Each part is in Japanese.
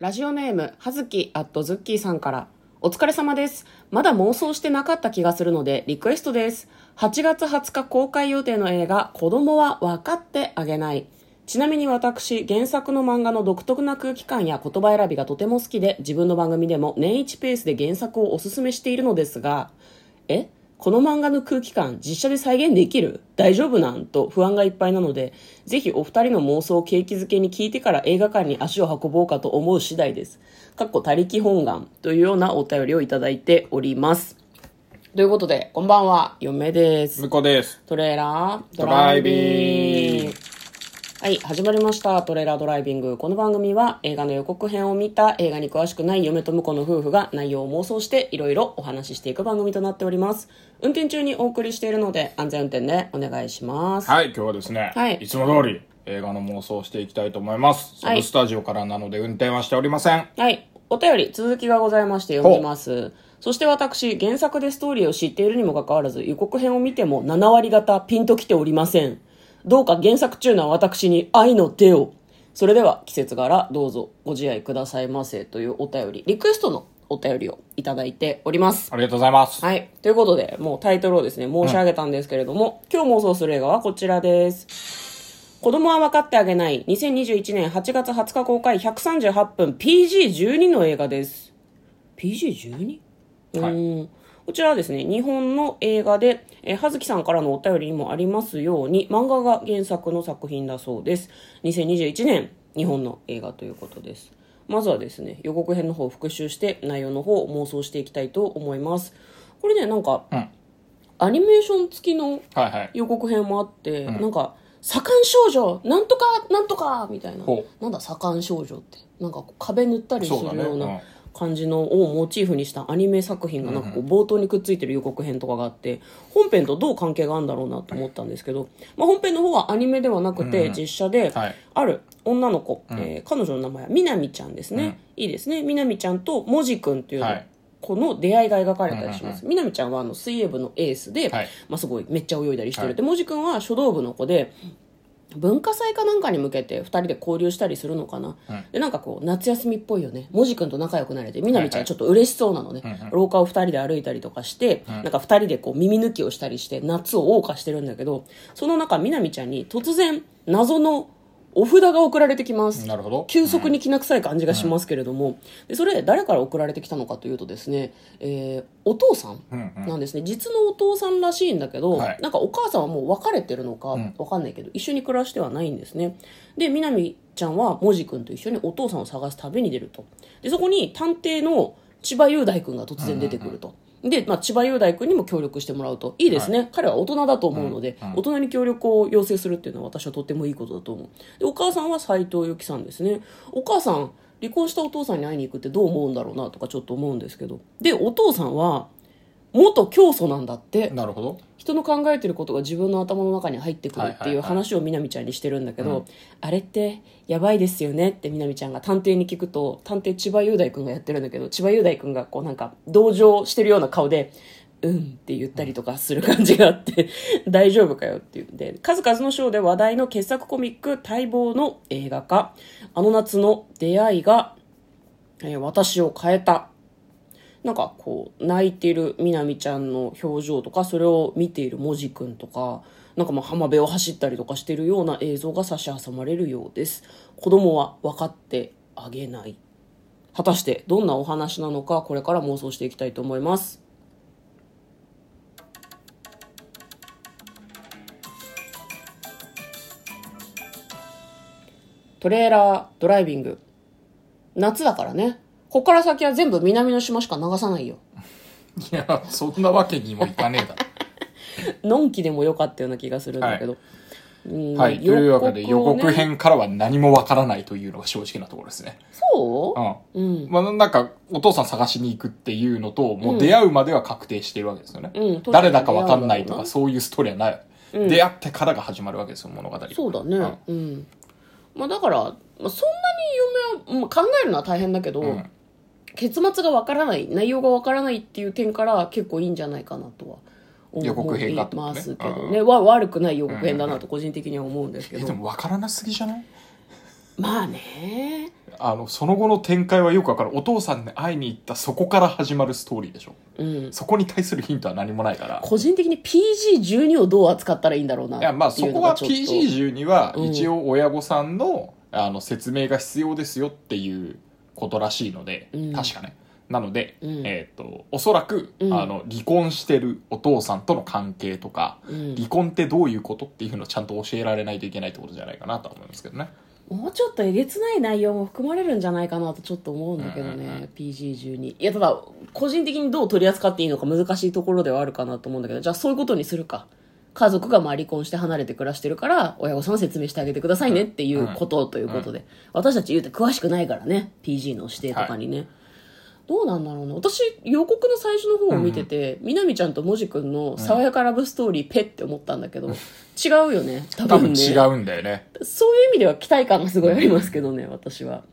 ラジオネーム、はずきアットズッキーさんから、お疲れ様です。まだ妄想してなかった気がするので、リクエストです。8月20日公開予定の映画、子供は分かってあげない。ちなみに私、原作の漫画の独特な空気感や言葉選びがとても好きで、自分の番組でも年一ペースで原作をおすすめしているのですが、え？この漫画の空気感実写で再現できる？大丈夫なん？と不安がいっぱいなのでぜひお二人の妄想を景気づけに聞いてから映画館に足を運ぼうかと思う次第です。かっこ他力本願というようなお便りをいただいております。ということでこんばんは。嫁です。向こうです。トレーラードドライビングはい、始まりました。トレーラードライビング。この番組は映画の予告編を見た映画に詳しくない嫁と婿の夫婦が内容を妄想していろいろお話ししていく番組となっております。運転中にお送りしているので安全運転でお願いします。はい、今日はですね、はいいつも通り映画の妄想をしていきたいと思います。はいサブスタジオからなので運転はしておりません。はい。お便り、続きがございまして読みます。そして私、原作でストーリーを知っているにもかかわらず、予告編を見ても7割方ピンときておりません。どうか原作中な私に愛の手を。それでは、季節柄どうぞご自愛くださいませというお便り、リクエストのお便りをいただいております。ありがとうございます。はい。ということで、もうタイトルをですね、申し上げたんですけれども、今日妄想する映画はこちらです。子供は分かってあげない2021年8月20日公開138分 PG12 の映画です。PG12? はいうーんこちらはですね、日本の映画で、えー、はずきさんからのお便りにもありますように、漫画が原作の作品だそうです。2021年、日本の映画ということです。まずはですね、予告編の方を復習して、内容の方を妄想していきたいと思います。これね、なんか、うんアニメーション付きのはいはい。予告編もあって、なんか、左官少女なんとかなんとかみたいなほ。なんだ左官少女って。なんか壁塗ったりするような感じのをモチーフにしたアニメ作品がなんかこう冒頭にくっついてる予告編とかがあって、本編とどう関係があるんだろうなと思ったんですけど、まあ本編の方はアニメではなくて実写ではい、ある女の子、えー彼女の名前はみなみちゃんですね。いいですね。みなみちゃんともじくんっていうはい。この出会いが描かれたりします。みなみちゃんはあの水泳部のエースで、はい。まあ、すごいめっちゃ泳いだりしてる。はい。で、もじくんは書道部の子で、文化祭かなんかに向けて2人で交流したりするのかな、でなんかこう夏休みっぽいよね。もじくんと仲良くなれてみなみちゃんちょっと嬉しそうなのね、廊下を2人で歩いたりとかして、なんか2人でこう耳抜きをしたりして夏を謳歌してるんだけどその中みなみちゃんに突然謎のお札が送られてきます。なるほど。急速にきな臭い感じがしますけれども、でそれ誰から送られてきたのかというとですね、えーお父さんなんですね、実のお父さんらしいんだけど、はい。なんかお母さんはもう別れてるのかわかんないけど、一緒に暮らしてはないんですね。でみなみちゃんはもじくんと一緒にお父さんを探す旅に出ると。でそこに探偵の千葉雄大君が突然出てくると、で、まあ、千葉雄大君にも協力してもらうと。いいですね、彼は大人だと思うので、大人に協力を要請するっていうのは私はとってもいいことだと思う。でお母さんは斎藤由貴さんですね。お母さん離婚したお父さんに会いに行くってどう思うんだろうなとかちょっと思うんですけど。でお父さんは元教祖なんだって。なるほど。人の考えてることが自分の頭の中に入ってくるってはいうはい。話をみなみちゃんにしてるんだけど、あれってやばいですよねってみなみちゃんが探偵に聞くと探偵千葉雄大君がやってるんだけど千葉雄大君がこうなんか同情してるような顔でうんって言ったりとかする感じがあって 大丈夫かよっていうんで数々の賞で話題の傑作コミック待望の映画化。あの夏の出会いが、えー私を変えたなんかこう泣いてるみなみちゃんの表情とかそれを見ているもじくんとかなんかまあ浜辺を走ったりとかしてるような映像が差し挟まれるようです。子供は分かってあげない。果たしてどんなお話なのかこれから妄想していきたいと思います。トレーラードライビング。夏だからね。ここから先は全部南の島しか流さないよ いや、そんなわけにもいかねえ のんきでもよかったような気がするんだけど、うんだろ。はい。というわけで予告編からは何もわからないというのが正直なところですね。そう？うん。まあなんか、お父さん探しに行くっていうのと、もう出会うまでは確定しているわけですよね。うん誰だかわかんないとか、そういうストーリーはない。出会ってからが始まるわけですよ、物語。そうだねうん、まあだから、まあ、そんなに夢は、まあ、考えるのは大変だけど、ん結末がわからない内容がわからないっていう点から結構いいんじゃないかなとは思予告編ますけどね、わ悪くない予告編だなと個人的には思うんですけど、え、でもわからなすぎじゃない？まあね。あの、その後の展開はよくわかる。お父さんに会いに行ったそこから始まるストーリーでしょ。うん。そこに対するヒントは何もないから。個人的に PG12 をどう扱ったらいいんだろうないや、まあそこはっていうのがちょっと。PG12 はうん一応親御さんの,、あの説明が必要ですよっていうことらしいので、うん。確かね。なので、うん。えっ、と、おそらく、うん。あの、離婚してるお父さんとの関係とか、うん。離婚ってどういうことっていうのをちゃんと教えられないといけないってことじゃないかなとは思いますけどね。もうちょっとえげつない内容も含まれるんじゃないかなとちょっと思うんだけどね、うんうんうん。PG12 いやただ個人的にどう取り扱っていいのか難しいところではあるかなと思うんだけどじゃあそういうことにするか家族がまあ離婚して離れて暮らしてるから親御さんは説明してあげてくださいねっていうことということで、私たち言うて詳しくないからね。PG の指定とかにね、どうなんだろうね私予告の最初の方を見てて、みなみちゃんともじくんの爽やかラブストーリーペって思ったんだけど、違うよね。多多分分ね違うんだよね。そういう意味では期待感がすごいありますけどね、私は。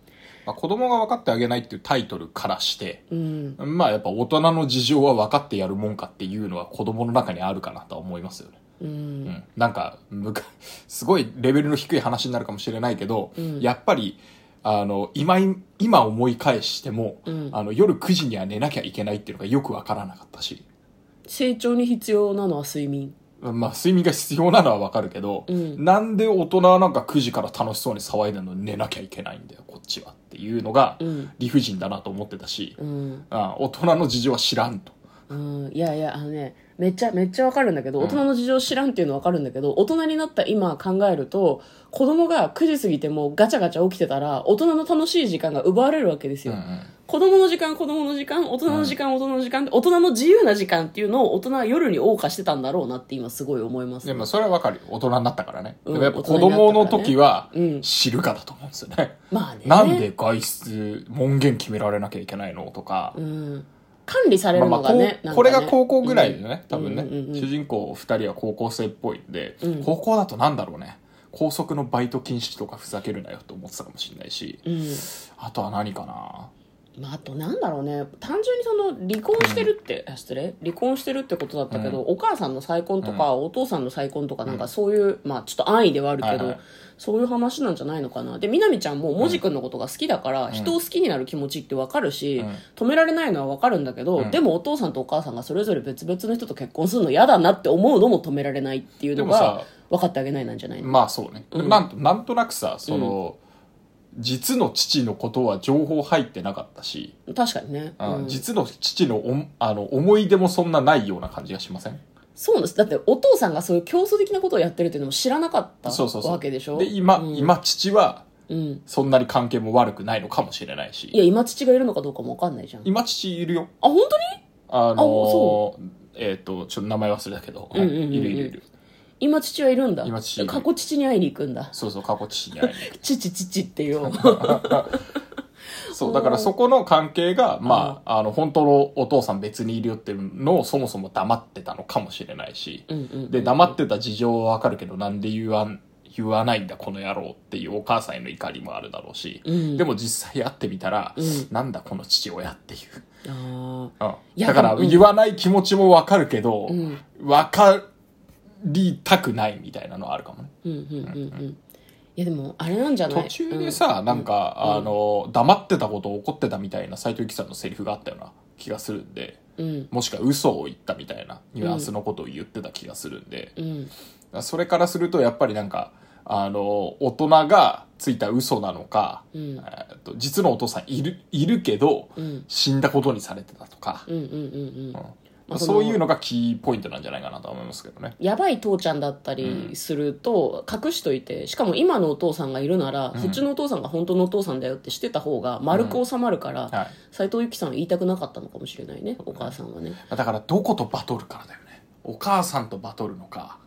まあ、子供が分かってあげないっていうタイトルからして、うん。まあやっぱ大人の事情は分かってやるもんかっていうのは子供の中にあるかなとは思いますよね。うん。うん、なんかむか すごいレベルの低い話になるかもしれないけど、うんやっぱりあの今今思い返しても、うんあの夜9時には寝なきゃいけないっていうのがよく分からなかったし、成長に必要なのは睡眠。まあ、睡眠が必要なのは分かるけど、うんなんで大人はなんか9時から楽しそうに騒いでるのに寝なきゃいけないんだよこっちはっていうのがうん理不尽だなと思ってたし、うん。あ大人の事情は知らんと。うん。いやいや、あのね、めっちゃ、めっちゃわかるんだけど、大人の事情知らんっていうのはわかるんだけど、大人になった今考えると、子供が9時過ぎてもガチャガチャ起きてたら、大人の楽しい時間が奪われるわけですよ。うんうん子供の時間、子供の時間、大人の時間、大人の時間大人の自由な時間っていうのを大人は夜に謳歌してたんだろうなって今すごい思います、でもそれはわかるよ。大人になったからね。うんでもやっぱ子供の時はうん知るかだと思うんですよね。まあね。なんで外出、門限決められなきゃいけないのとか。うん。管理されるのがね。これが高校ぐらいでね、多分ね、主人公二人は高校生っぽいんで、うん。高校だとなんだろうね。高速のバイト禁止とかふざけるなよと思ってたかもしれないし、うん。あとは何かな。まあ、あとなんだろうね。単純にその離婚してるって、あ失礼？離婚してるってことだったけど、お母さんの再婚とか、お父さんの再婚とかなんかそういう、まあちょっと安易ではあるけど、そういう話なんじゃないのかな。でみなみちゃんももじくんのことが好きだから、人を好きになる気持ちってわかるし、うん。止められないのはわかるんだけど、うん。でもお父さんとお母さんがそれぞれ別々の人と結婚するの嫌だなって思うのも止められないっていうのが分かってあげないなんじゃないの、まあそうね。うん。なんと、なんとなくさ、その、実の父のことは情報入ってなかったし、確かにね、うん。実の父のおあの思い出もそんなないような感じがしません？そうなんです。だってお父さんがそういう競争的なことをやってるっていうのも知らなかったそうそうそう。わけでしょ？で今、うん。今父はうん。そんなに関係も悪くないのかもしれないし。いや今父がいるのかどうかも分かんないじゃん。あ今父いるよ。本当に？あのそえっ、とちょっと名前忘れたけど、うんうんうんうん。いるいるいる。今父はいるんだ。今父いる。過去父に会いに行くんだ。そうそう過去父に会いに 父父っていう そうだからそこの関係がまああの本当のお父さん別にいるよっていうのをそもそも黙ってたのかもしれないし、で黙ってた事情はわかるけどなんで言わん言わないんだこの野郎っていうお母さんへの怒りもあるだろうし、うん。でも実際会ってみたら、うん。なんだこの父親っていう、あうん。だから言わない気持ちもわかるけど、うん。わかりたくないみたいなのはあるかもねやでもあれなんじゃない？途中でさ、なんか、あの黙ってたこと怒ってたみたいな斎藤由貴さんのセリフがあったような気がするんでうん。もしくは嘘を言ったみたいなニュアンスのことを言ってた気がするんで、うん。それからするとやっぱりなんかあの大人がついた嘘なのか、うん。と実のお父さんいるいるけど、うん。死んだことにされてたとか、うんうんうん。うんまあそういうのがキーポイントなんじゃないかなとは思いますけどね。やばい父ちゃんだったりすると隠しといてしかも今のお父さんがいるなら、そっちのお父さんが本当のお父さんだよってしてた方が丸く収まるからはい。斎、藤由貴さんは言いたくなかったのかもしれないねお母さんはね。だからどことバトルからだよね。お母さんとバトルのか、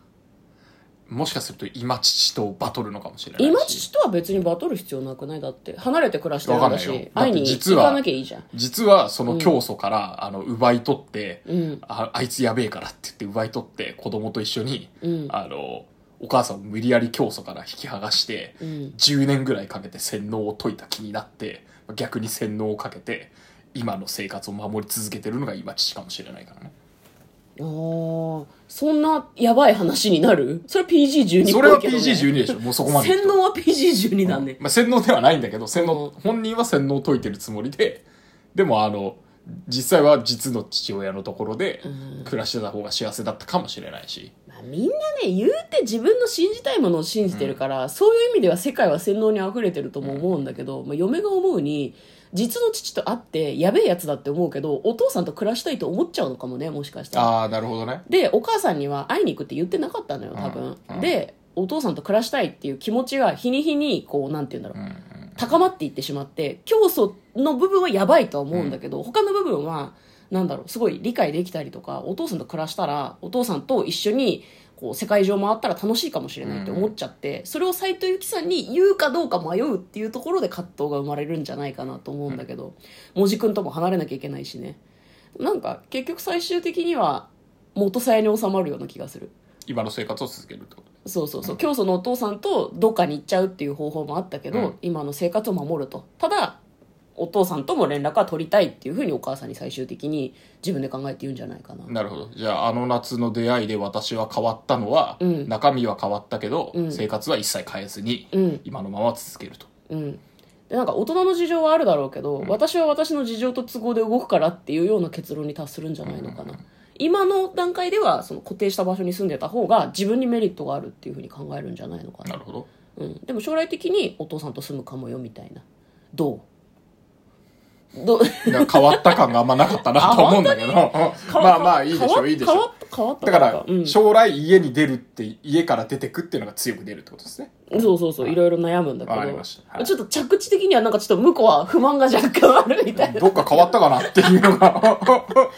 もしかすると今父とバトルのかもしれないし。今父とは別にバトル必要なくない？だって離れて暮らしてるんだし会いに行かなきゃいいじゃん。実はその教祖から、あの奪い取って、うん。ああいつやべえからって言って奪い取って子供と一緒に、うん。あのお母さんを無理やり教祖から引き剥がして、うん。10年ぐらいかけて洗脳を解いた気になって逆に洗脳をかけて今の生活を守り続けてるのが今父かもしれないからねあーそんなやばい話になる？それは PG12 っぽいけど、ね、それは PG12 でしょ。もうそこまで洗脳は PG12 なんね、まあ、洗脳ではないんだけど洗脳、う本人は洗脳を解いてるつもりででもあの実際は実の父親のところで暮らしてた方が幸せだったかもしれないし、まあ、みんなね言うて自分の信じたいものを信じてるから、そういう意味では世界は洗脳に溢れてるとも思うんだけど、まあ、嫁が思うに実の父と会ってやべえやつだって思うけどお父さんと暮らしたいと思っちゃうのかもねもしかしたら。ああなるほどね。でお母さんには会いに行くって言ってなかったのよ多分、うん。うんでお父さんと暮らしたいっていう気持ちが日に日にこうなんて言うんだろう、うんうん。高まっていってしまって教祖の部分はやばいとは思うんだけど、他の部分はなんだろうすごい理解できたりとかお父さんと暮らしたらお父さんと一緒にこう世界中回ったら楽しいかもしれないって思っちゃって、それを斎藤由貴さんに言うかどうか迷うっていうところで葛藤が生まれるんじゃないかなと思うんだけど、もじくんとも離れなきゃいけないしね。なんか結局最終的には元さやに収まるような気がする。今の生活を続けるってこと？そうそうそう。教祖のお父さんとどっかに行っちゃうっていう方法もあったけど、うん。今の生活を守ると。ただお父さんとも連絡は取りたいっていうふうにお母さんに最終的に自分で考えて言うんじゃないかな。なるほど。じゃああの夏の出会いで私は変わったのは、うん。中身は変わったけど、うん。生活は一切変えずに、うん。今のまま続けると。うん。でなんか大人の事情はあるだろうけど、私は私の事情と都合で動くからっていうような結論に達するんじゃないのかな、今の段階ではその固定した場所に住んでた方が自分にメリットがあるっていうふうに考えるんじゃないのかな。なるほど。うん、でも将来的にお父さんと住むかもよみたいな。どう？ど 変わった感があんまなかったなと思うんだけど。まあまあいいでしょういいでしょう。変わった変わっただから、将来家に出るって家から出てくっていうのが強く出るってことですね。うそうそうい。ろいろ悩むんだけど、ました。はい。ちょっと着地的にはなんかちょっと向こうは不満が若干あるみたいな。どっか変わったかなっていうのが。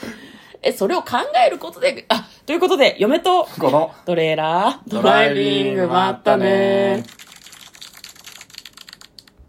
えそれを考えることであということで嫁とこのトレーラードライビングまったね